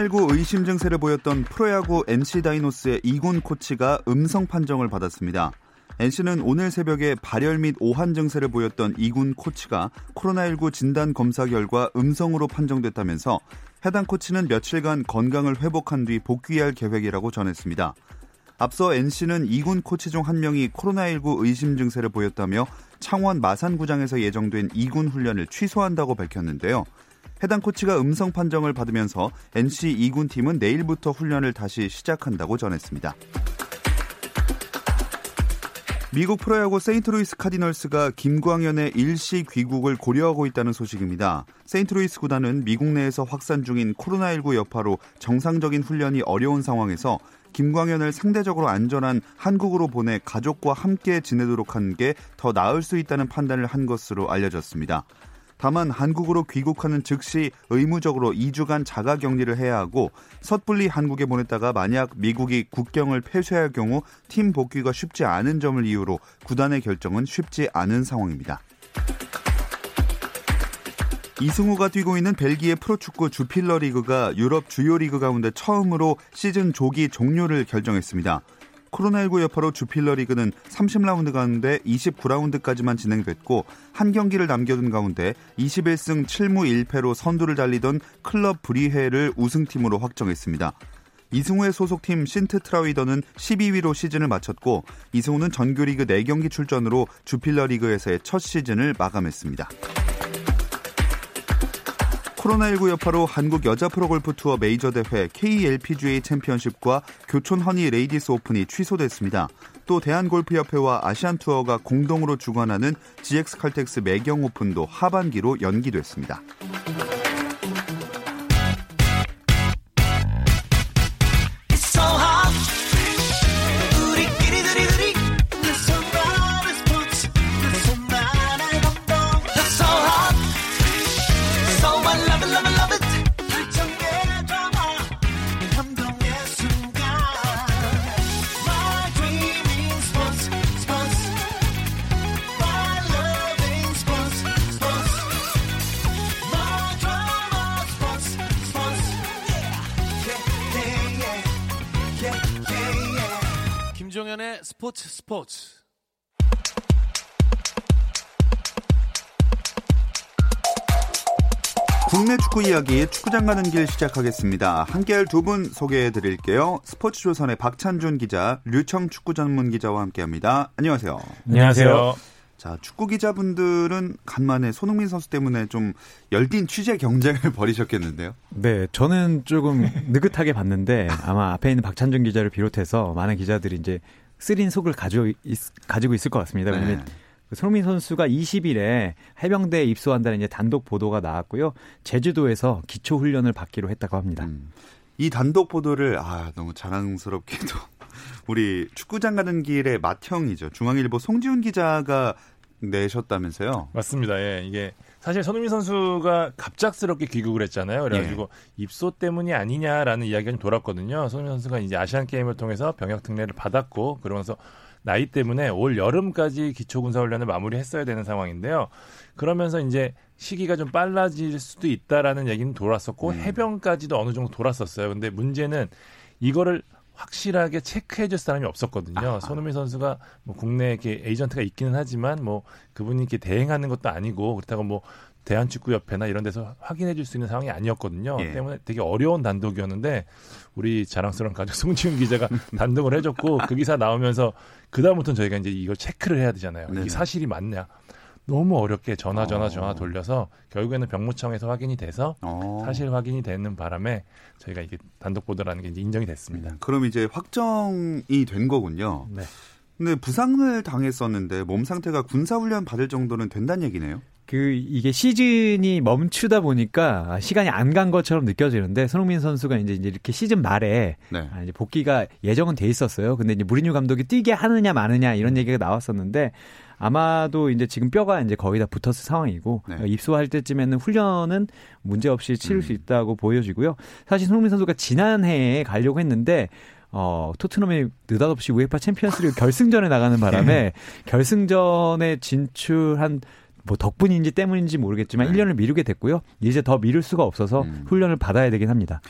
코로나19 의심 증세를 보였던 프로야구 NC 다이노스의 이군 코치가 음성 판정을 받았습니다. NC는 오늘 새벽에 발열 및 오한 증세를 보였던 이군 코치가 코로나19 진단 검사 결과 음성으로 판정됐다면서 해당 코치는 며칠간 건강을 회복한 뒤 복귀할 계획이라고 전했습니다. 앞서 NC는 이군 코치 중 한 명이 코로나19 의심 증세를 보였다며 창원 마산구장에서 예정된 이군 훈련을 취소한다고 밝혔는데요. 해당 코치가 음성 판정을 받으면서 NC 2군 팀은 내일부터 훈련을 다시 시작한다고 전했습니다. 미국 프로야구 세인트루이스 카디널스가 김광현의 일시 귀국을 고려하고 있다는 소식입니다. 세인트루이스 구단은 미국 내에서 확산 중인 코로나19 여파로 정상적인 훈련이 어려운 상황에서 김광현을 상대적으로 안전한 한국으로 보내 가족과 함께 지내도록 하는 게 더 나을 수 있다는 판단을 한 것으로 알려졌습니다. 다만 한국으로 귀국하는 즉시 의무적으로 2주간 자가 격리를 해야 하고 섣불리 한국에 보냈다가 만약 미국이 국경을 폐쇄할 경우 팀 복귀가 쉽지 않은 점을 이유로 구단의 결정은 쉽지 않은 상황입니다. 이승우가 뛰고 있는 벨기에 프로축구 주필러 리그가 유럽 주요 리그 가운데 처음으로 시즌 조기 종료를 결정했습니다. 코로나19 여파로 주필러 리그는 30라운드 가운데 29라운드까지만 진행됐고 한 경기를 남겨둔 가운데 21승 7무 1패로 선두를 달리던 클럽 브뤼헤를 우승팀으로 확정했습니다. 이승우의 소속팀 신트 트라위더는 12위로 시즌을 마쳤고 이승우는 정규리그 4경기 출전으로 주필러 리그에서의 첫 시즌을 마감했습니다. 코로나19 여파로 한국 여자 프로골프 투어 메이저 대회 KLPGA 챔피언십과 교촌 허니 레이디스 오픈이 취소됐습니다. 또 대한골프협회와 아시안투어가 공동으로 주관하는 GX 칼텍스 매경 오픈도 하반기로 연기됐습니다. 스포츠 스포츠. 국내 축구 이야기 축구장 가는 길 시작하겠습니다. 함께할 두 분 소개해 드릴게요. 스포츠조선의 박찬준 기자, 류청 축구 전문 기자와 함께합니다. 안녕하세요. 안녕하세요. 자, 축구 기자분들은 간만에 손흥민 선수 때문에 좀 열띤 취재 경쟁을 벌이셨겠는데요. 네, 저는 조금 느긋하게 봤는데 아마 앞에 있는 박찬준 기자를 비롯해서 많은 기자들이 이제 쓰린 속을 가지고, 있, 가지고 있을 것 같습니다. 왜냐면 네. 손흥민 선수가 20일에 해병대에 입소한다는 이제 단독 보도가 나왔고요. 제주도에서 기초 훈련을 받기로 했다고 합니다. 음, 이 단독 보도를 아 너무 자랑스럽게도 우리 축구장 가는 길의 맏형이죠. 중앙일보 송지훈 기자가 내셨다면서요? 맞습니다. 예, 이게 사실 손흥민 선수가 갑작스럽게 귀국을 했잖아요. 그래가지고 예. 입소 때문이 아니냐라는 이야기가 좀 돌았거든요. 손흥민 선수가 이제 아시안 게임을 통해서 병역 특례를 받았고 그러면서 나이 때문에 올 여름까지 기초군사훈련을 마무리했어야 되는 상황인데요. 그러면서 이제 시기가 좀 빨라질 수도 있다라는 얘기는 돌았었고 음. 해병까지도 어느 정도 돌았었어요. 근데 문제는 이거를 확실하게 체크해 줄 사람이 없었거든요. 아하. 손흥민 선수가 뭐 국내에 이렇게 에이전트가 있기는 하지만 뭐 그분이 이렇게 대행하는 것도 아니고 그렇다고 뭐 대한축구협회나 이런 데서 확인해 줄 수 있는 상황이 아니었거든요. 예. 때문에 되게 어려운 단독이었는데 우리 자랑스러운 가족 송지훈 기자가 단독을 해줬고 그 기사 나오면서 그다음부터는 저희가 이제 이걸 체크를 해야 되잖아요. 네네. 이게 사실이 맞냐. 너무 어렵게 전화 전화 전화 어. 돌려서 결국에는 병무청에서 확인이 돼서 어. 사실 확인이 되는 바람에 저희가 이게 단독 보도라는 게 이제 인정이 됐습니다. 음, 그럼 이제 확정이 된 거군요. 네. 근데 부상을 당했었는데 몸 상태가 군사훈련 받을 정도는 된다는 얘기네요. 그 이게 시즌이 멈추다 보니까 시간이 안 간 것처럼 느껴지는데 손흥민 선수가 이제 이렇게 시즌 말에 네. 아, 이제 복귀가 예정은 돼 있었어요. 근데 이제 무리뉴 감독이 뛰게 하느냐 마느냐 이런 얘기가 나왔었는데 아마도 이제 지금 뼈가 이제 거의 다 붙었을 상황이고 네. 입소할 때쯤에는 훈련은 문제 없이 치를 음. 수 있다고 보여지고요. 사실 손흥민 선수가 지난해에 가려고 했는데 어, 토트넘이 느닷없이 우에파 챔피언스리그 결승전에 나가는 바람에 네. 결승전에 진출한 뭐 덕분인지 때문인지 모르겠지만 네. 1년을 미루게 됐고요. 이제 더 미룰 수가 없어서 음. 훈련을 받아야 되긴 합니다.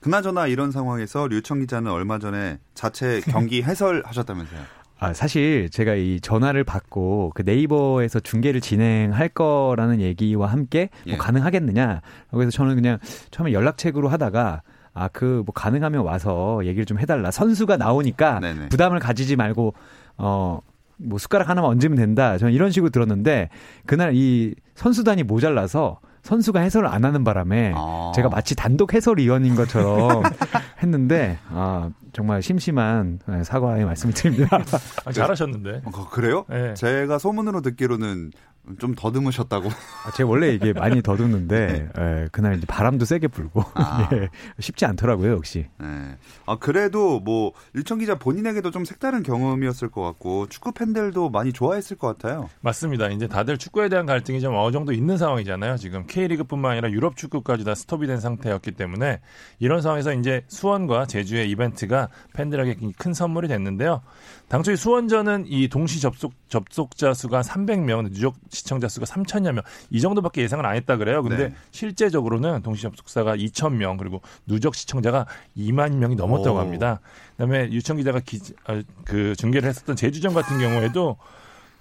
그나저나 이런 상황에서 류청 기자는 얼마 전에 자체 경기 해설하셨다면서요? 아, 사실 제가 이 전화를 받고 그 네이버에서 중계를 진행할 거라는 얘기와 함께 뭐 예. 가능하겠느냐. 그래서 저는 그냥 처음에 연락책으로 하다가 아, 그, 뭐, 가능하면 와서 얘기를 좀 해달라. 선수가 나오니까 네네. 부담을 가지지 말고, 어, 뭐, 숟가락 하나만 얹으면 된다. 저는 이런 식으로 들었는데, 그날 이 선수단이 모자라서 선수가 해설을 안 하는 바람에 아. 제가 마치 단독 해설위원인 것처럼 했는데 아 정말 심심한 네, 사과의 말씀을 드립니다. 아, 잘하셨는데. 어, 그래요? 네. 제가 소문으로 듣기로는 좀 더듬으셨다고. 아, 제가 원래 이게 많이 더듬는데 네. 예, 그날 이제 바람도 세게 불고 아. 예, 쉽지 않더라고요 역시. 네. 아 그래도 뭐 일청 기자 본인에게도 좀 색다른 경험이었을 것 같고 축구 팬들도 많이 좋아했을 것 같아요. 맞습니다. 이제 다들 축구에 대한 갈등이 좀 어느 정도 있는 상황이잖아요. 지금 K리그뿐만 아니라 유럽 축구까지 다 스톱이 된 상태였기 때문에 이런 상황에서 이제 수원과 제주의 이벤트가 팬들에게 큰 선물이 됐는데요. 당초에 수원전은 이 동시 접속 접속자 수가 300명, 누적 시청자 수가 3천여 명 이 정도밖에 예상을 안 했다 그래요. 근데 네. 실제적으로는 동시 접속자가 2천 명 그리고 누적 시청자가 2만 명이 넘었다고 오. 합니다. 그다음에 유청 기자가 기, 아, 그 중계를 했었던 제주전 같은 경우에도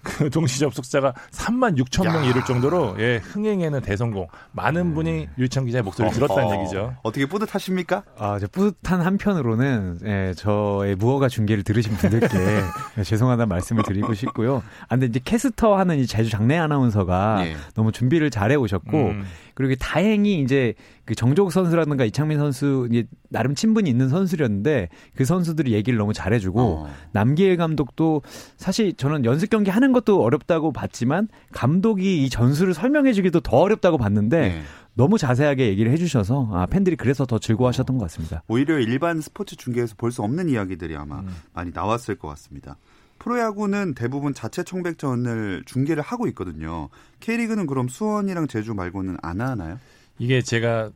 그 동시 접속자가 3만 6천 명 이를 정도로 예, 흥행에는 대성공. 많은 음. 분이 유청 기자의 목소리를 들었다는 어, 얘기죠. 어떻게 뿌듯하십니까? 아, 저 뿌듯한 한편으로는 예, 저의 무허가 중계를 들으신 분들께 죄송하다는 말씀을 드리고 싶고요. 아, 근데 이제 캐스터 하는 이 제주 장내 아나운서가 예. 너무 준비를 잘해 오셨고 음. 그리고 다행히 이제 그 정조국 선수라든가 이창민 선수 나름 친분이 있는 선수였는데 그 선수들이 얘기를 너무 잘해주고 어. 남기일 감독도 사실 저는 연습 경기 하는 것도 어렵다고 봤지만 감독이 이 전술을 설명해주기도 더 어렵다고 봤는데 네. 너무 자세하게 얘기를 해주셔서 아, 팬들이 그래서 더 즐거워하셨던 것 같습니다. 오히려 일반 스포츠 중계에서 볼 수 없는 이야기들이 아마 음. 많이 나왔을 것 같습니다. 프로야구는 대부분 자체 청백전을 중계를 하고 있거든요. K리그는 그럼 수원이랑 제주 말고는 안 하나요? 이게 제가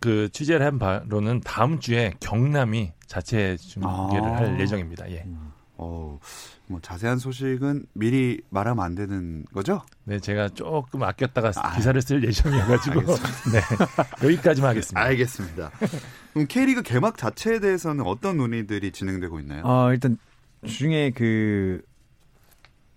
그 취재를 한 바로는 다음 주에 경남이 자체 중계를 아. 할 예정입니다. 예. 음. 어, 뭐 자세한 소식은 미리 말하면 안 되는 거죠? 네, 제가 조금 아꼈다가 아. 기사를 쓸 예정이어가지고 네 여기까지만 하겠습니다. 알겠습니다. 그럼 K리그 개막 자체에 대해서는 어떤 논의들이 진행되고 있나요? 어, 일단 중에 그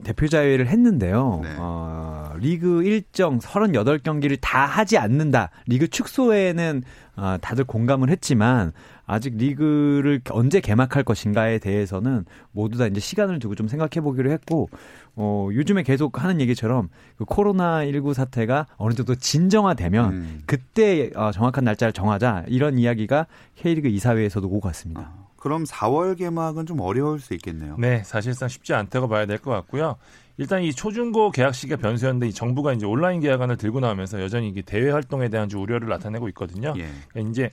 대표자회를 했는데요. 네. 어, 리그 일정 38경기를 다 하지 않는다. 리그 축소에는 어, 다들 공감을 했지만 아직 리그를 언제 개막할 것인가에 대해서는 모두 다 이제 시간을 두고 좀 생각해 보기로 했고 어, 요즘에 계속 하는 얘기처럼 그 코로나 19 사태가 어느 정도 진정화되면 음. 그때 어, 정확한 날짜를 정하자 이런 이야기가 K리그 이사회에서도 오고 갔습니다. 아. 그럼 4월 개막은 좀 어려울 수 있겠네요. 네, 사실상 쉽지 않다고 봐야 될 것 같고요. 일단 이 초중고 계약 시기가 변수였는데 이 정부가 이제 온라인 계약안을 들고 나오면서 여전히 이게 대외 활동에 대한 좀 우려를 나타내고 있거든요. 예. 그러니까 이제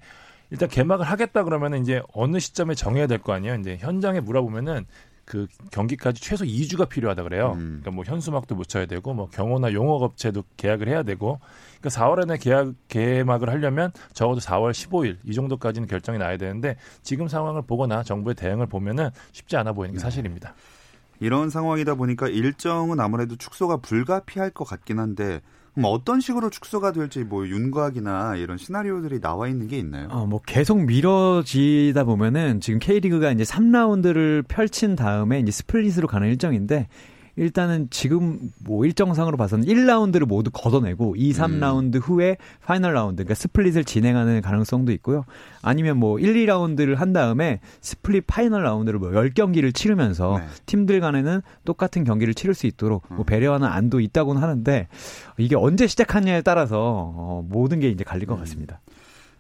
일단 개막을 하겠다 그러면 이제 어느 시점에 정해야 될 거 아니에요. 이제 현장에 물어보면은 그 경기까지 최소 2주가 필요하다 그래요. 음. 그러니까 뭐 현수막도 붙여야 되고 뭐 경호나 용역 업체도 계약을 해야 되고 그러니까 4월 에는 계약 개막을 하려면 적어도 4월 15일 이 정도까지는 결정이 나야 되는데 지금 상황을 보거나 정부의 대응을 보면은 쉽지 않아 보이는 게 네. 사실입니다. 이런 상황이다 보니까 일정은 아무래도 축소가 불가피할 것 같긴 한데 그럼 어떤 식으로 축소가 될지 뭐 윤곽이나 이런 시나리오들이 나와 있는 게 있나요? 어, 뭐 계속 미뤄지다 보면은 지금 K리그가 이제 3라운드를 펼친 다음에 이제 스플릿으로 가는 일정인데 일단은 지금 뭐 일정상으로 봐서는 1라운드를 모두 걷어내고 2, 3라운드 음. 후에 파이널 라운드, 그러니까 스플릿을 진행하는 가능성도 있고요. 아니면 뭐 1, 2라운드를 한 다음에 스플릿 파이널 라운드를 뭐 10경기를 치르면서 네. 팀들 간에는 똑같은 경기를 치를 수 있도록 뭐 음. 배려하는 안도 있다고는 하는데 이게 언제 시작하냐에 따라서 어, 모든 게 이제 갈릴 것 음. 같습니다.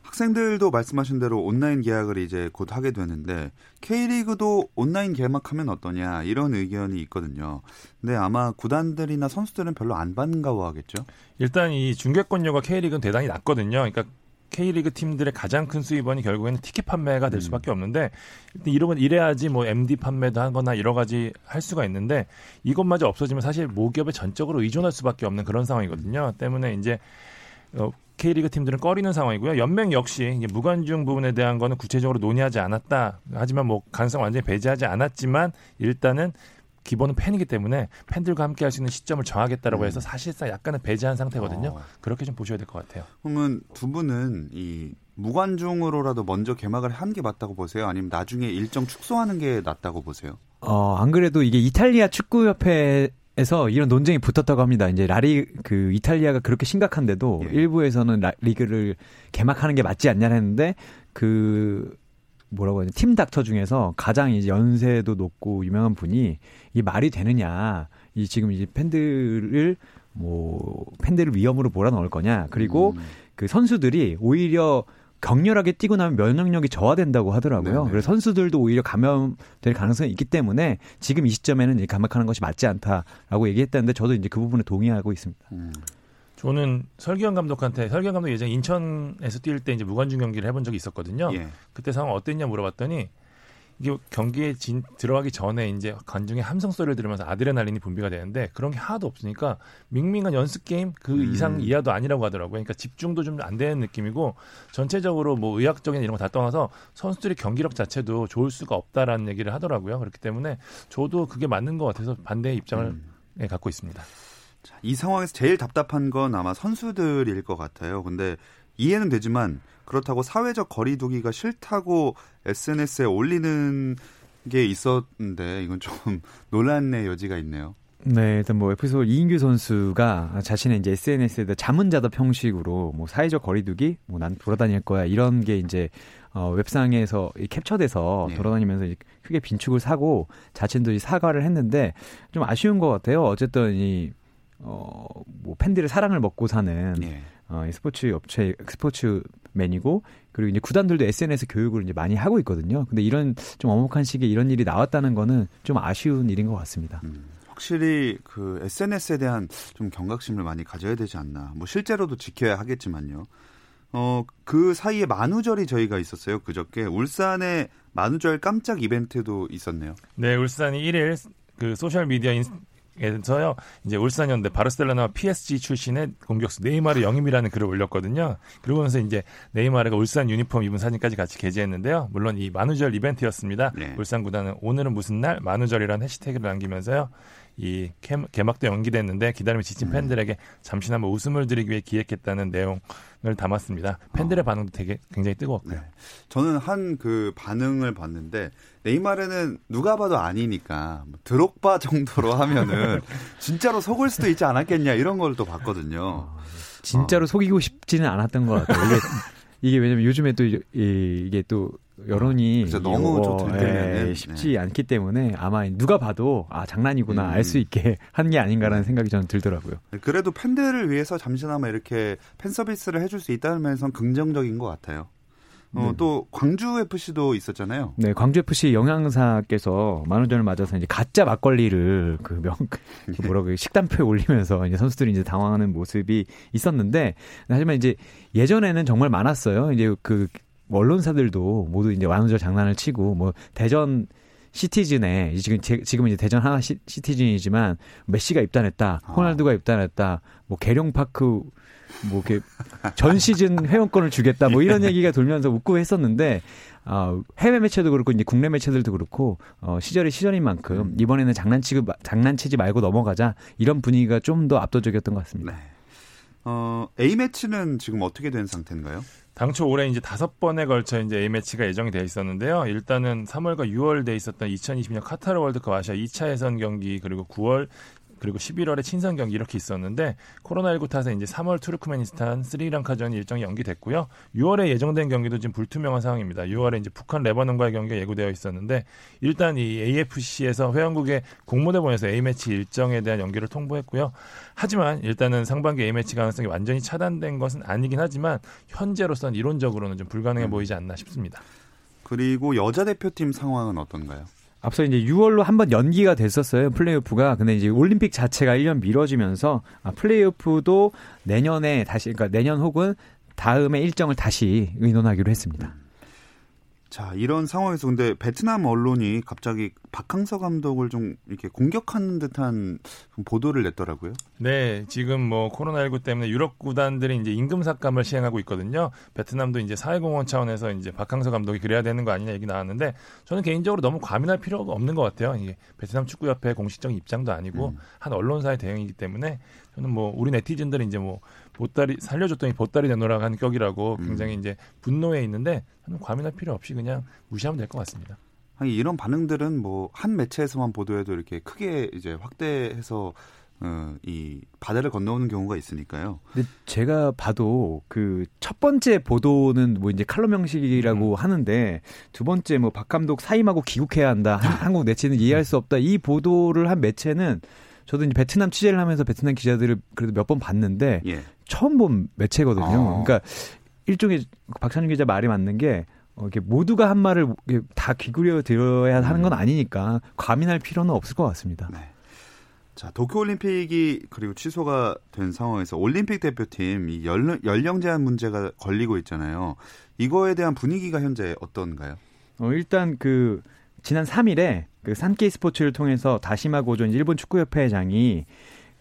학생들도 말씀하신 대로 온라인 개학을 이제 곧 하게 되는데 K리그도 온라인 개막하면 어떠냐 이런 의견이 있거든요. 근데 아마 구단들이나 선수들은 별로 안 반가워하겠죠. 일단 이 중계권료가 K리그는 대단히 낮거든요. 그러니까 K리그 팀들의 가장 큰 수입원이 결국에는 티켓 판매가 될 음. 수밖에 없는데 이러면 이래야지 뭐 MD 판매도 하거나 여러 가지 할 수가 있는데 이것마저 없어지면 사실 모기업에 전적으로 의존할 수밖에 없는 그런 상황이거든요. 때문에 이제 어, K리그 팀들은 꺼리는 상황이고요. 연맹 역시 이제 무관중 부분에 대한 거는 구체적으로 논의하지 않았다. 하지만 뭐 가능성 완전히 배제하지 않았지만 일단은 기본은 팬이기 때문에 팬들과 함께 할 수 있는 시점을 정하겠다라고 음. 해서 사실상 약간은 배제한 상태거든요. 어. 그렇게 좀 보셔야 될 것 같아요. 그러면 두 분은 이 무관중으로라도 먼저 개막을 한 게 맞다고 보세요? 아니면 나중에 일정 축소하는 게 낫다고 보세요? 어, 안 그래도 이게 이탈리아 축구협회 에서 이런 논쟁이 붙었다고 합니다. 이제 라리 그 이탈리아가 그렇게 심각한데도 예. 일부에서는 라, 리그를 개막하는 게 맞지 않냐 했는데 그 뭐라고 하냐 팀 닥터 중에서 가장 이제 연세도 높고 유명한 분이 이 말이 되느냐 이 지금 이제 팬들을 뭐 팬들을 위험으로 몰아넣을 거냐 그리고 음. 그 선수들이 오히려 격렬하게 뛰고 나면 면역력이 저하된다고 하더라고요. 네네. 그래서 선수들도 오히려 감염될 가능성이 있기 때문에 지금 이 시점에는 감막하는 것이 맞지 않다라고 얘기했다는데 저도 이제 그 부분에 동의하고 있습니다. 음. 저는 설기현 감독한테 설기현 감독 예전 인천에서 뛸 때 이제 무관중 경기를 해본 적이 있었거든요. 예. 그때 상황 어땠냐 물어봤더니 이게 경기에 진, 들어가기 전에 이제 관중의 함성 소리를 들으면서 아드레날린이 분비가 되는데 그런 게 하나도 없으니까 밍밍한 연습 게임 그 음. 이상 이하도 아니라고 하더라고요. 그러니까 집중도 좀 안 되는 느낌이고 전체적으로 뭐 의학적인 이런 거 다 떠나서 선수들의 경기력 자체도 좋을 수가 없다라는 얘기를 하더라고요. 그렇기 때문에 저도 그게 맞는 것 같아서 반대의 입장을 음. 네, 갖고 있습니다. 자, 이 상황에서 제일 답답한 건 아마 선수들일 것 같아요. 근데 이해는 되지만 그렇다고 사회적 거리두기가 싫다고 SNS에 올리는 게 있었는데 이건 좀 논란의 여지가 있네요. 네, 일단 뭐 에피소드 이인규 선수가 자신의 이제 SNS에 자문자답 형식으로 뭐 사회적 거리두기, 뭐 난 돌아다닐 거야 이런 게 이제 어, 웹상에서 캡처돼서 네. 돌아다니면서 크게 빈축을 사고 자신도 사과를 했는데 좀 아쉬운 것 같아요. 어쨌든 이 어, 뭐 팬들의 사랑을 먹고 사는 네. 어, 이 스포츠 업체 스포츠 맨이고 그리고 이제 구단들도 SNS 교육을 이제 많이 하고 있거든요. 근데 이런 좀 어목한 시기에 이런 일이 나왔다는 거는 좀 아쉬운 일인 것 같습니다. 음, 확실히 그 SNS에 대한 좀 경각심을 많이 가져야 되지 않나. 뭐 실제로도 지켜야 하겠지만요. 어, 그 사이에 만우절이 저희가 있었어요. 그저께 울산에 만우절 깜짝 이벤트도 있었네요. 네, 울산이 1일 그 소셜 미디어 에서요 이제 울산현대 바르셀로나 PSG 출신의 공격수 네이마르 영입이라는 글을 올렸거든요. 그러면서 이제 네이마르가 울산 유니폼 입은 사진까지 같이 게재했는데요. 물론 이 만우절 이벤트였습니다. 네. 울산 구단은 오늘은 무슨 날 만우절이라는 해시태그를 남기면서요. 이 개막도 연기됐는데 기다림에 지친 음. 팬들에게 잠시나마 웃음을 드리기 위해 기획했다는 내용을 담았습니다. 팬들의 어. 반응도 되게 굉장히 뜨거웠고요. 네. 저는 한 그 반응을 봤는데 네이마르는 누가 봐도 아니니까 뭐 드록바 정도로 하면은 진짜로 속을 수도 있지 않았겠냐 이런 걸 또 봤거든요. 어, 진짜로 어. 속이고 싶지는 않았던 것 같아요. 이게 이게 왜냐면 요즘에 또 이, 이게 또 여론이 너무 좀 예, 쉽지 네. 않기 때문에 아마 누가 봐도 아 장난이구나 음. 알수 있게 한 게 아닌가라는 생각이 저는 들더라고요. 네, 그래도 팬들을 위해서 잠시나마 이렇게 팬 서비스를 해줄 수 있다는 면에서는 긍정적인 것 같아요. 어, 네. 또 광주 FC도 있었잖아요. 네, 광주 FC 영양사께서 만우절을 맞아서 이제 가짜 막걸리를 그 명, 그 뭐라고 식단표에 올리면서 이제 선수들이 이제 당황하는 모습이 있었는데 하지만 이제 예전에는 정말 많았어요. 이제 그 언론사들도 모두 이제 만우절 장난을 치고 뭐 대전 시티즌에 지금 지금 이제 대전 하나 시, 시티즌이지만 메시가 입단했다, 아. 호날두가 입단했다, 뭐 계룡파크 뭐 이렇게 전 시즌 회원권을 주겠다 뭐 이런 얘기가 돌면서 웃고 했었는데 어, 해외 매체도 그렇고 이제 국내 매체들도 그렇고 어, 시절이 시절인 만큼 음. 이번에는 장난치고 장난치지 말고 넘어가자 이런 분위기가 좀 더 압도적이었던 것 같습니다. 네. 어, A 매치는 지금 어떻게 된 상태인가요? 당초 올해 이제 다섯 번에 걸쳐 이제 A 매치가 예정이 돼 있었는데요. 일단은 3월과 6월 돼 있었던 2020년 카타르 월드컵 아시아 2차 예선 경기 그리고 9월 그리고 11월에 친선 경기 이렇게 있었는데 코로나19 탓에 이제 3월 투르크메니스탄 스리랑카전이 일정이 연기됐고요. 6월에 예정된 경기도 지금 불투명한 상황입니다. 6월에 이제 북한 레바논과의 경기가 예고되어 있었는데 일단 이 AFC에서 회원국의 공모대 보내서 A매치 일정에 대한 연기를 통보했고요. 하지만 일단은 상반기 A매치 가능성이 완전히 차단된 것은 아니긴 하지만 현재로서는 이론적으로는 좀 불가능해 보이지 않나 싶습니다. 그리고 여자 대표팀 상황은 어떤가요? 앞서 이제 6월로 한 번 연기가 됐었어요. 플레이오프가. 근데 이제 올림픽 자체가 1년 미뤄지면서 아, 플레이오프도 내년에 다시 그러니까 내년 혹은 다음에 일정을 다시 의논하기로 했습니다. 자, 이런 상황에서 근데 베트남 언론이 갑자기 박항서 감독을 좀 이렇게 공격하는 듯한 보도를 냈더라고요. 네, 지금 뭐 코로나19 때문에 유럽 구단들이 이제 임금 삭감을 시행하고 있거든요. 베트남도 이제 사회공헌 차원에서 이제 박항서 감독이 그래야 되는 거 아니냐 얘기 나왔는데 저는 개인적으로 너무 과민할 필요가 없는 것 같아요. 이게 베트남 축구협회 공식적인 입장도 아니고 음. 한 언론사의 대응이기 때문에 저는 뭐 우리 네티즌들은 이제 뭐 보따리 살려줬더니 보따리 내놓으라 하는 격이라고 음. 굉장히 음. 이제 분노해 있는데 저는 과민할 필요 없이 그냥 무시하면 될 것 같습니다. 아니 이런 반응들은 뭐 한 매체에서만 보도해도 이렇게 크게 이제 확대해서 어, 이 바다를 건너오는 경우가 있으니까요. 근데 제가 봐도 그 첫 번째 보도는 뭐 이제 칼럼 형식이라고 음. 하는데 두 번째 뭐 박 감독 사임하고 귀국해야 한다. 한국 매체는 이해할 수 없다. 이 보도를 한 매체는 저도 이제 베트남 취재를 하면서 베트남 기자들을 그래도 몇 번 봤는데 예. 처음 본 매체거든요. 아. 그러니까 일종의 박찬준 기자 말이 맞는 게 어, 이렇게 모두가 한 말을 다 귀구려 들어야 하는 건 음. 아니니까 과민할 필요는 없을 것 같습니다. 네. 자, 도쿄올림픽이 그리고 취소가 된 상황에서 올림픽 대표팀 이 연령 제한 문제가 걸리고 있잖아요. 이거에 대한 분위기가 현재 어떤가요? 어, 일단 그 지난 3일에 그 산케이 스포츠를 통해서 다시마 고존 일본 축구협회장이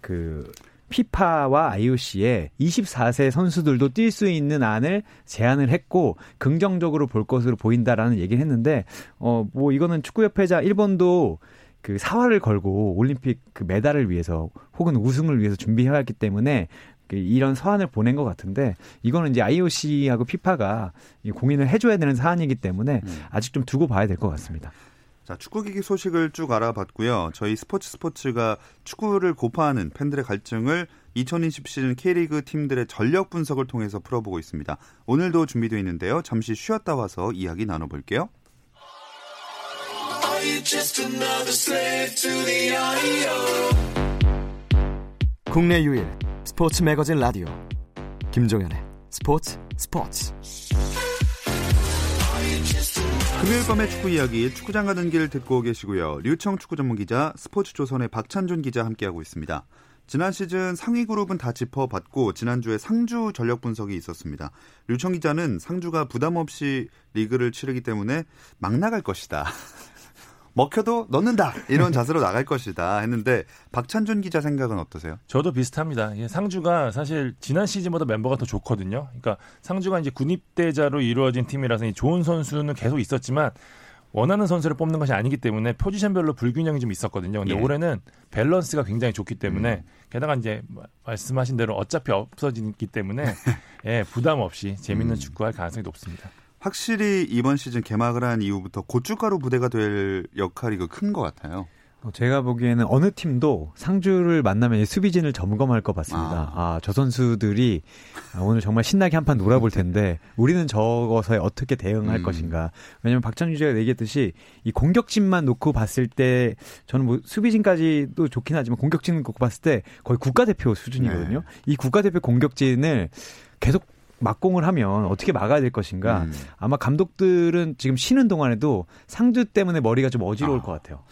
그 피파와 IOC에 24세 선수들도 뛸 수 있는 안을 제안을 했고 긍정적으로 볼 것으로 보인다라는 얘기를 했는데 어 뭐 이거는 축구협회장 일본도 그 사활을 걸고 올림픽 그 메달을 위해서 혹은 우승을 위해서 준비해왔기 때문에 그 이런 서한을 보낸 것 같은데 이거는 이제 IOC하고 피파가 공인을 해줘야 되는 사안이기 때문에 음. 아직 좀 두고 봐야 될 것 같습니다. 자, 축구기기 소식을 쭉 알아봤고요. 저희 스포츠 스포츠가 축구를 고파하는 팬들의 갈증을 2020 시즌 K리그 팀들의 전력 분석을 통해서 풀어보고 있습니다. 오늘도 준비되어 있는데요. 잠시 쉬었다 와서 이야기 나눠볼게요. 국내 유일 스포츠 매거진 라디오 김종현의 스포츠 스포츠 금요일 밤의 축구 이야기 축구장 가는 길 듣고 계시고요. 류청 축구 전문 기자 스포츠조선의 박찬준 기자 함께하고 있습니다. 지난 시즌 상위 그룹은 다 짚어봤고 지난주에 상주 전력 분석이 있었습니다. 류청 기자는 상주가 부담 없이 리그를 치르기 때문에 막 나갈 것이다. 먹혀도 넣는다 이런 자세로 나갈 것이다 했는데 박찬준 기자 생각은 어떠세요? 저도 비슷합니다. 상주가 사실 지난 시즌보다 멤버가 더 좋거든요. 그러니까 상주가 이제 군입대자로 이루어진 팀이라서 좋은 선수는 계속 있었지만 원하는 선수를 뽑는 것이 아니기 때문에 포지션별로 불균형이 좀 있었거든요. 근데 예. 올해는 밸런스가 굉장히 좋기 때문에 음. 게다가 이제 말씀하신 대로 어차피 없어지기 때문에 예, 부담 없이 재밌는 음. 축구할 가능성이 높습니다. 확실히 이번 시즌 개막을 한 이후부터 고춧가루 부대가 될 역할이 그큰것 같아요. 어, 제가 보기에는 어느 팀도 상주를 만나면 수비진을 점검할 것 같습니다. 아, 아 저 선수들이 오늘 정말 신나게 한 판 놀아볼 텐데 우리는 저것에 어떻게 대응할 음. 것인가. 왜냐하면 박찬주 기자가 얘기했듯이 이 공격진만 놓고 봤을 때 저는 뭐 수비진까지도 좋긴 하지만 공격진 놓고 봤을 때 거의 국가대표 수준이거든요. 네. 이 국가대표 공격진을 계속 닥공을 하면 어떻게 막아야 될 것인가. 음. 아마 감독들은 지금 쉬는 동안에도 상주 때문에 머리가 좀 어지러울 아. 것 같아요.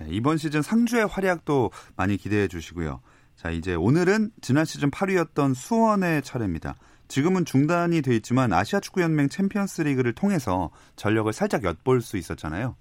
네, 이번 시즌 상주의 활약도 많이 기대해 주시고요. 자, 이제 오늘은 지난 시즌 8위였던 수원의 차례입니다. 지금은 중단이 돼 있지만 아시아 축구 연맹 챔피언스 리그를 통해서 전력을 살짝 엿볼 수 있었잖아요.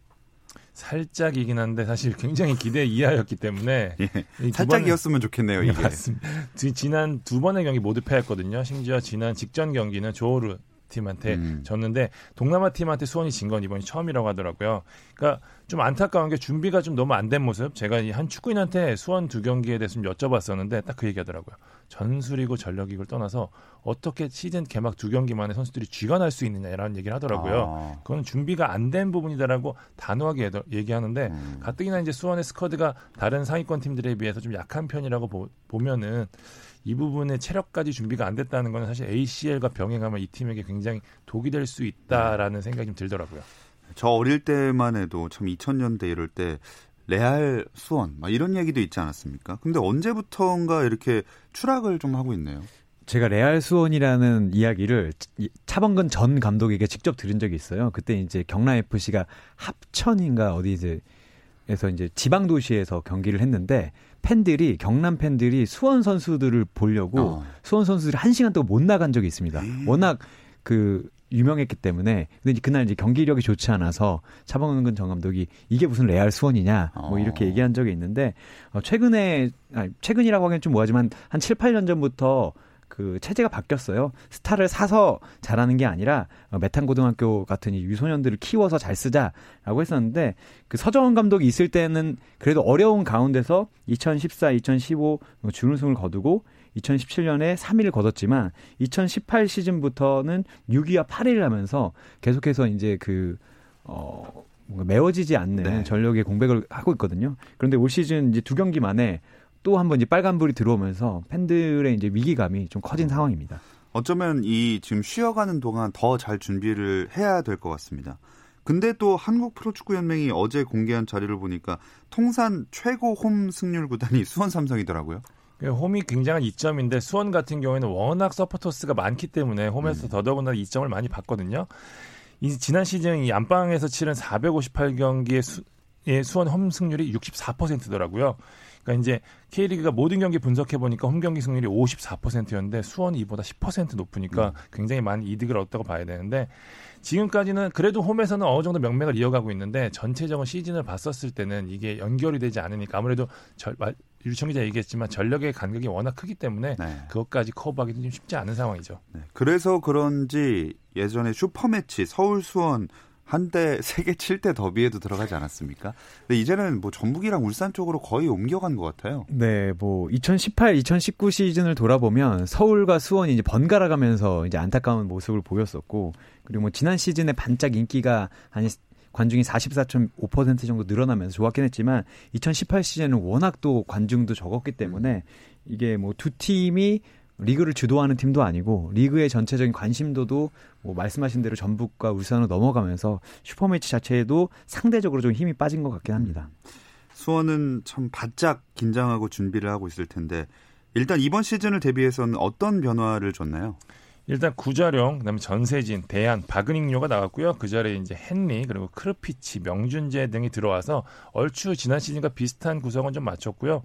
살짝이긴 한데 사실 굉장히 기대 이하였기 때문에 예, 살짝이었으면 좋겠네요. 이게. 맞습니다. 지난 두 번의 경기 모두 패했거든요. 심지어 지난 직전 경기는 조르 팀한테 음. 졌는데 동남아 팀한테 수원이 진 건 이번이 처음이라고 하더라고요. 그러니까 좀 안타까운 게 준비가 좀 너무 안 된 모습. 제가 한 축구인한테 수원 두 경기에 대해서 좀 여쭤봤었는데 딱 그 얘기하더라고요. 전술이고 전력이고 떠나서 어떻게 시즌 개막 두 경기 만에 선수들이 쥐가 날 수 있느냐라는 얘기를 하더라고요. 아. 그건 준비가 안 된 부분이다라고 단호하게 얘기하는데 음. 가뜩이나 이제 수원의 스쿼드가 다른 상위권 팀들에 비해서 좀 약한 편이라고 보, 보면은 이 부분에 체력까지 준비가 안 됐다는 건 사실 ACL과 병행하면 이 팀에게 굉장히 독이 될 수 있다라는 생각이 좀 들더라고요. 저 어릴 때만 해도 참 2000년대 이럴 때 레알 수원 막 이런 얘기도 있지 않았습니까? 근데 언제부턴가 이렇게 추락을 좀 하고 있네요. 제가 레알 수원이라는 이야기를 차범근 전 감독에게 직접 들은 적이 있어요. 그때 이제 경남 FC가 합천인가 어디 이제 에서 이제 지방 도시에서 경기를 했는데 팬들이 경남 팬들이 수원 선수들을 보려고 어. 수원 선수들이 한 시간 동안 못 나간 적이 있습니다. 에이. 워낙 그 유명했기 때문에 근데 이제 그날 이제 경기력이 좋지 않아서 차범근 전 감독이 이게 무슨 레알 수원이냐 뭐 어. 이렇게 얘기한 적이 있는데 어 최근에 아니 최근이라고 하기엔 좀 뭐하지만 한 7, 8년 전부터 그 체제가 바뀌었어요. 스타를 사서 잘하는 게 아니라 어, 메탄 고등학교 같은 이 유소년들을 키워서 잘 쓰자라고 했었는데 그 서정원 감독이 있을 때는 그래도 어려운 가운데서 2014, 2015 준우승을 거두고 2017년에 3위를 거뒀지만 2018 시즌부터는 6위와 8위를 하면서 계속해서 이제 그 어, 뭔가 메워지지 않는 네. 전력의 공백을 하고 있거든요. 그런데 올 시즌 이제 두 경기 만에 또 한 번 이제 빨간불이 들어오면서 팬들의 이제 위기감이 좀 커진 상황입니다. 어쩌면 이 지금 쉬어가는 동안 더 잘 준비를 해야 될 것 같습니다. 근데 또 한국 프로축구연맹이 어제 공개한 자료를 보니까 통산 최고 홈 승률 구단이 수원 삼성이더라고요. 그 홈이 굉장한 이점인데 수원 같은 경우에는 워낙 서포터스가 많기 때문에 홈에서 더더군다나 이점을 많이 받거든요. 이 지난 시즌 이 안방에서 치른 458경기의 수, 의 수원 홈 승률이 64%더라고요. 그러니까 이제 K리그가 모든 경기 분석해 보니까 홈 경기 승률이 54%였는데 수원이 이보다 10% 높으니까 굉장히 많은 이득을 얻었다고 봐야 되는데 지금까지는 그래도 홈에서는 어느 정도 명맥을 이어가고 있는데 전체적인 시즌을 봤었을 때는 이게 연결이 되지 않으니까 아무래도 절, 마- 유청 기자 얘기했지만 전력의 간격이 워낙 크기 때문에 네. 그것까지 커버하기는 좀 쉽지 않은 상황이죠. 네. 그래서 그런지 예전에 슈퍼매치 서울 수원 한때 세계 7대 더비에도 들어가지 않았습니까? 근데 이제는 뭐 전북이랑 울산 쪽으로 거의 옮겨간 것 같아요. 네, 뭐 2018, 2019 시즌을 돌아보면 서울과 수원이 이제 번갈아 가면서 이제 안타까운 모습을 보였었고 그리고 뭐 지난 시즌에 반짝 인기가 한 관중이 44.5% 정도 늘어나면서 좋았긴 했지만 2018 시즌은 워낙 또 관중도 적었기 때문에 이게 뭐 두 팀이 리그를 주도하는 팀도 아니고 리그의 전체적인 관심도도 뭐 말씀하신 대로 전북과 울산으로 넘어가면서 슈퍼매치 자체에도 상대적으로 좀 힘이 빠진 것 같긴 합니다. 수원은 참 바짝 긴장하고 준비를 하고 있을 텐데 일단 이번 시즌을 대비해서는 어떤 변화를 줬나요? 일단 구자룡, 그다음에 전세진, 대한, 박은익료가 나왔고요. 그 자리에 이제 헨리 그리고 크르피치, 명준재 등이 들어와서 얼추 지난 시즌과 비슷한 구성은 좀 맞췄고요.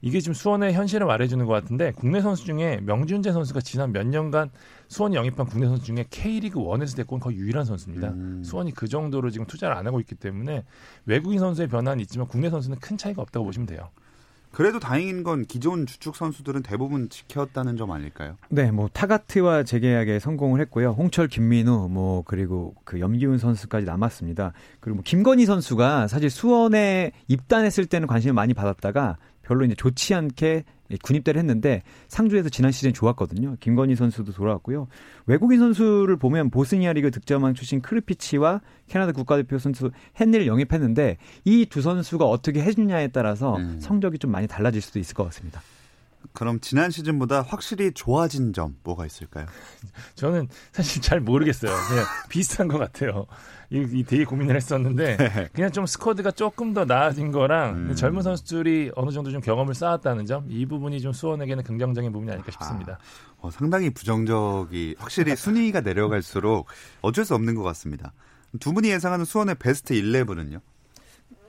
이게 지금 수원의 현실을 말해주는 것 같은데 국내 선수 중에 명준재 선수가 지난 몇 년간 수원이 영입한 국내 선수 중에 K리그 1에서 데리고 온 거의 유일한 선수입니다. 음. 수원이 그 정도로 지금 투자를 안 하고 있기 때문에 외국인 선수의 변화는 있지만 국내 선수는 큰 차이가 없다고 보시면 돼요. 그래도 다행인 건 기존 주축 선수들은 대부분 지켰다는 점 아닐까요? 네, 뭐 타가트와 재계약에 성공을 했고요. 홍철, 김민우, 뭐 그리고 그 염기훈 선수까지 남았습니다. 그리고 뭐 김건희 선수가 사실 수원에 입단했을 때는 관심을 많이 받았다가 별로 이제 좋지 않게 군입대를 했는데 상주에서 지난 시즌 좋았거든요. 김건희 선수도 돌아왔고요. 외국인 선수를 보면 보스니아 리그 득점왕 출신 크르피치와 캐나다 국가대표 선수 헨리를 영입했는데 이 두 선수가 어떻게 해주냐에 따라서 음. 성적이 좀 많이 달라질 수도 있을 것 같습니다. 그럼 지난 시즌보다 확실히 좋아진 점 뭐가 있을까요? 저는 사실 잘 모르겠어요. 그냥 비슷한 것 같아요. 이, 이 되게 고민을 했었는데 그냥 좀 스쿼드가 조금 더 나아진 거랑 음. 젊은 선수들이 어느 정도 좀 경험을 쌓았다는 점 이 부분이 좀 수원에게는 긍정적인 부분이 아닐까 싶습니다. 어, 상당히 부정적이 확실히 순위가 내려갈수록 어쩔 수 없는 것 같습니다. 두 분이 예상하는 수원의 베스트 11은요?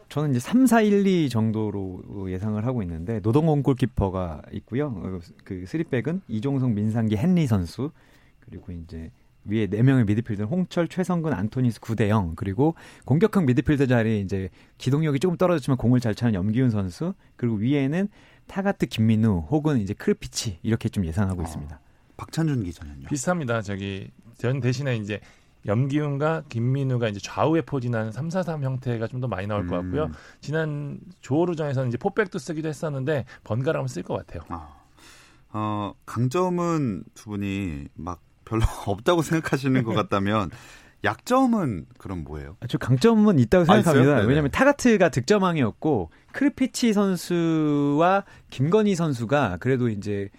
저는 이제 3, 4, 1, 2 정도로 예상을 하고 있는데 노동건 골키퍼가 있고요. 어, 그 3백은 이종성, 민상기, 헨리 선수 그리고 이제 위에 네 명의 미드필더 홍철, 최성근, 안토니스, 구대영 그리고 공격형 미드필더 자리에 이제 기동력이 조금 떨어졌지만 공을 잘 차는 염기훈 선수 그리고 위에는 타가트 김민우 혹은 이제 크르피치 이렇게 좀 예상하고 어. 있습니다. 박찬준 기자는요? 비슷합니다. 저기 전 대신에 이제 염기훈과 김민우가 이제 좌우에 포진한 3-4-3 형태가 좀 더 많이 나올 것 같고요. 음. 지난 조호루전에서는 이제 포백도 쓰기도 했었는데 번갈아가면 쓸것 같아요. 아, 어, 강점은 두 분이 막 별로 없다고 생각하시는 것 같다면 약점은 그럼 뭐예요? 저 강점은 있다고 아? 생각합니다. 네네. 왜냐하면 타가트가 득점왕이었고 크르피치 선수와 김건희 선수가 그래도 이제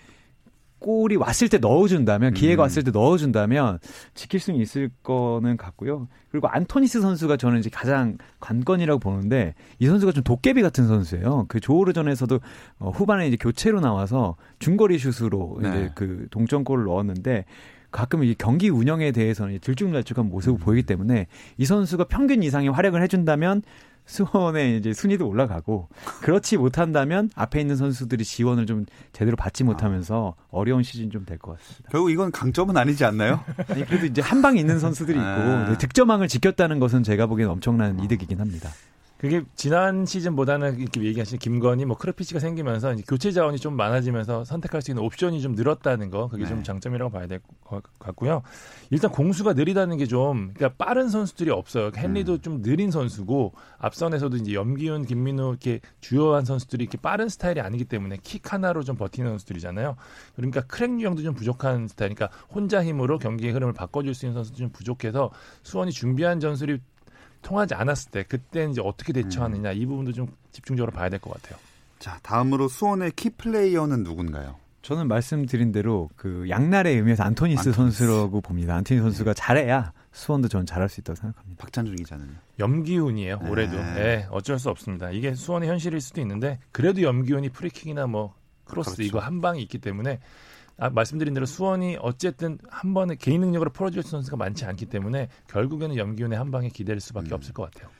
골이 왔을 때 넣어준다면 기회가 음. 왔을 때 넣어준다면 지킬 수는 있을 거는 같고요. 그리고 안토니스 선수가 저는 이제 가장 관건이라고 보는데 이 선수가 좀 도깨비 같은 선수예요. 그 조르전에서도 어, 후반에 이제 교체로 나와서 중거리 슛으로 네. 이제 그 동점골을 넣었는데 가끔 이 경기 운영에 대해서는 들쭉날쭉한 모습을 음. 보이기 때문에 이 선수가 평균 이상의 활약을 해준다면 수원의 이제 순위도 올라가고 그렇지 못한다면 앞에 있는 선수들이 지원을 좀 제대로 받지 못하면서 어려운 시즌 좀 될 것 같습니다. 결국 이건 강점은 아니지 않나요? 아니 그래도 이제 한 방에 있는 선수들이 있고 아. 네, 득점왕을 지켰다는 것은 제가 보기엔 엄청난 이득이긴 합니다. 그게 지난 시즌보다는 이렇게 얘기하신 김건희, 뭐 크르피치가 생기면서 이제 교체 자원이 좀 많아지면서 선택할 수 있는 옵션이 좀 늘었다는 거, 그게 네. 좀 장점이라고 봐야 될 것 같고요. 일단 공수가 느리다는 게 좀, 그러니까 빠른 선수들이 없어요. 헨리도 음. 좀 느린 선수고 앞선에서도 이제 염기훈, 김민우 이렇게 주요한 선수들이 이렇게 빠른 스타일이 아니기 때문에 킥 하나로 좀 버티는 선수들이잖아요. 그러니까 crack 유형도 좀 부족한 스타일, 그러니까 혼자 힘으로 경기의 흐름을 바꿔줄 수 있는 선수도 좀 부족해서 수원이 준비한 전술이 통하지 않았을 때 그때 이제 어떻게 대처하느냐 이 부분도 좀 집중적으로 봐야 될 것 같아요. 자, 다음으로 수원의 key player는 누군가요? 저는 말씀드린 대로 그 양날의 의미에서 안토니스, 안토니스. 선수라고 봅니다. 안토니스 선수가 잘해야 수원도 저는 잘할 수 있다고 생각합니다. 박찬준 기자는요. 염기훈이에요 올해도. 네. 네, 어쩔 수 없습니다. 이게 수원의 현실일 수도 있는데 그래도 염기훈이 프리킥이나 뭐 크로스 그렇죠. 이거 한 방이 있기 때문에 아, 말씀드린 대로 수원이 어쨌든 한 번에 개인 능력으로 풀어줄 선수가 많지 않기 때문에 결국에는 염기훈의 한 방에 기댈 수밖에 음. 없을 것 같아요.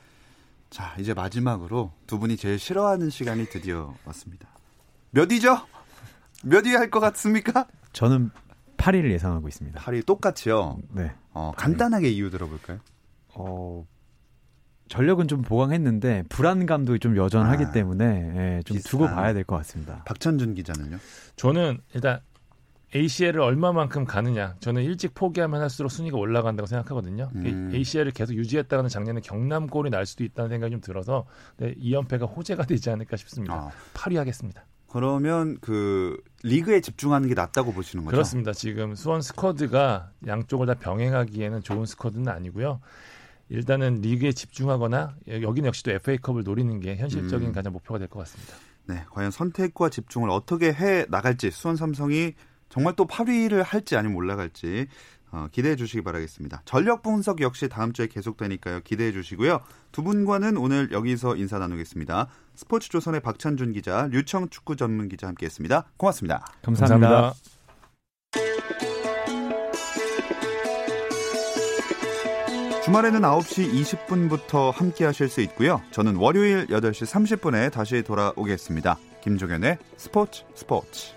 자, 이제 마지막으로 두 분이 제일 싫어하는 시간이 드디어 왔습니다. 몇 위죠? 몇 위 할 것 같습니까? 저는 8위를 예상하고 있습니다. 8위 똑같이요. 네. 어, 간단하게 이유 들어볼까요? 어, 전력은 좀 보강했는데 불안감도 좀 여전하기 아, 때문에 예, 좀 두고 비슷한. 봐야 될 것 같습니다. 박찬준 기자는요? 저는 일단 ACL을 얼마만큼 가느냐. 저는 일찍 포기하면 할수록 순위가 올라간다고 생각하거든요. 음. ACL을 계속 유지했다가는 작년에 경남골이 날 수도 있다는 생각이 좀 들어서 네, 2연패가 호재가 되지 않을까 싶습니다. 아, 8위 하겠습니다. 그러면 그 리그에 집중하는 게 낫다고 보시는 거죠? 그렇습니다. 지금 수원 스쿼드가 양쪽을 다 병행하기에는 좋은 스쿼드는 아니고요. 일단은 리그에 집중하거나 여기는 역시 또 FA컵을 노리는 게 현실적인 음. 가장 목표가 될 것 같습니다. 네, 과연 선택과 집중을 어떻게 해 나갈지 수원 삼성이 정말 또 8위를 할지 아니면 올라갈지 어, 기대해 주시기 바라겠습니다. 전력 분석 역시 다음 주에 계속되니까요. 기대해 주시고요. 두 분과는 오늘 여기서 인사 나누겠습니다. 스포츠 조선의 박찬준 기자, 류청 축구 전문 기자 함께 했습니다. 고맙습니다. 감사합니다. 주말에는 9시 20분부터 함께 하실 수 있고요. 저는 월요일 8시 30분에 다시 돌아오겠습니다. 김종현의 스포츠 스포츠.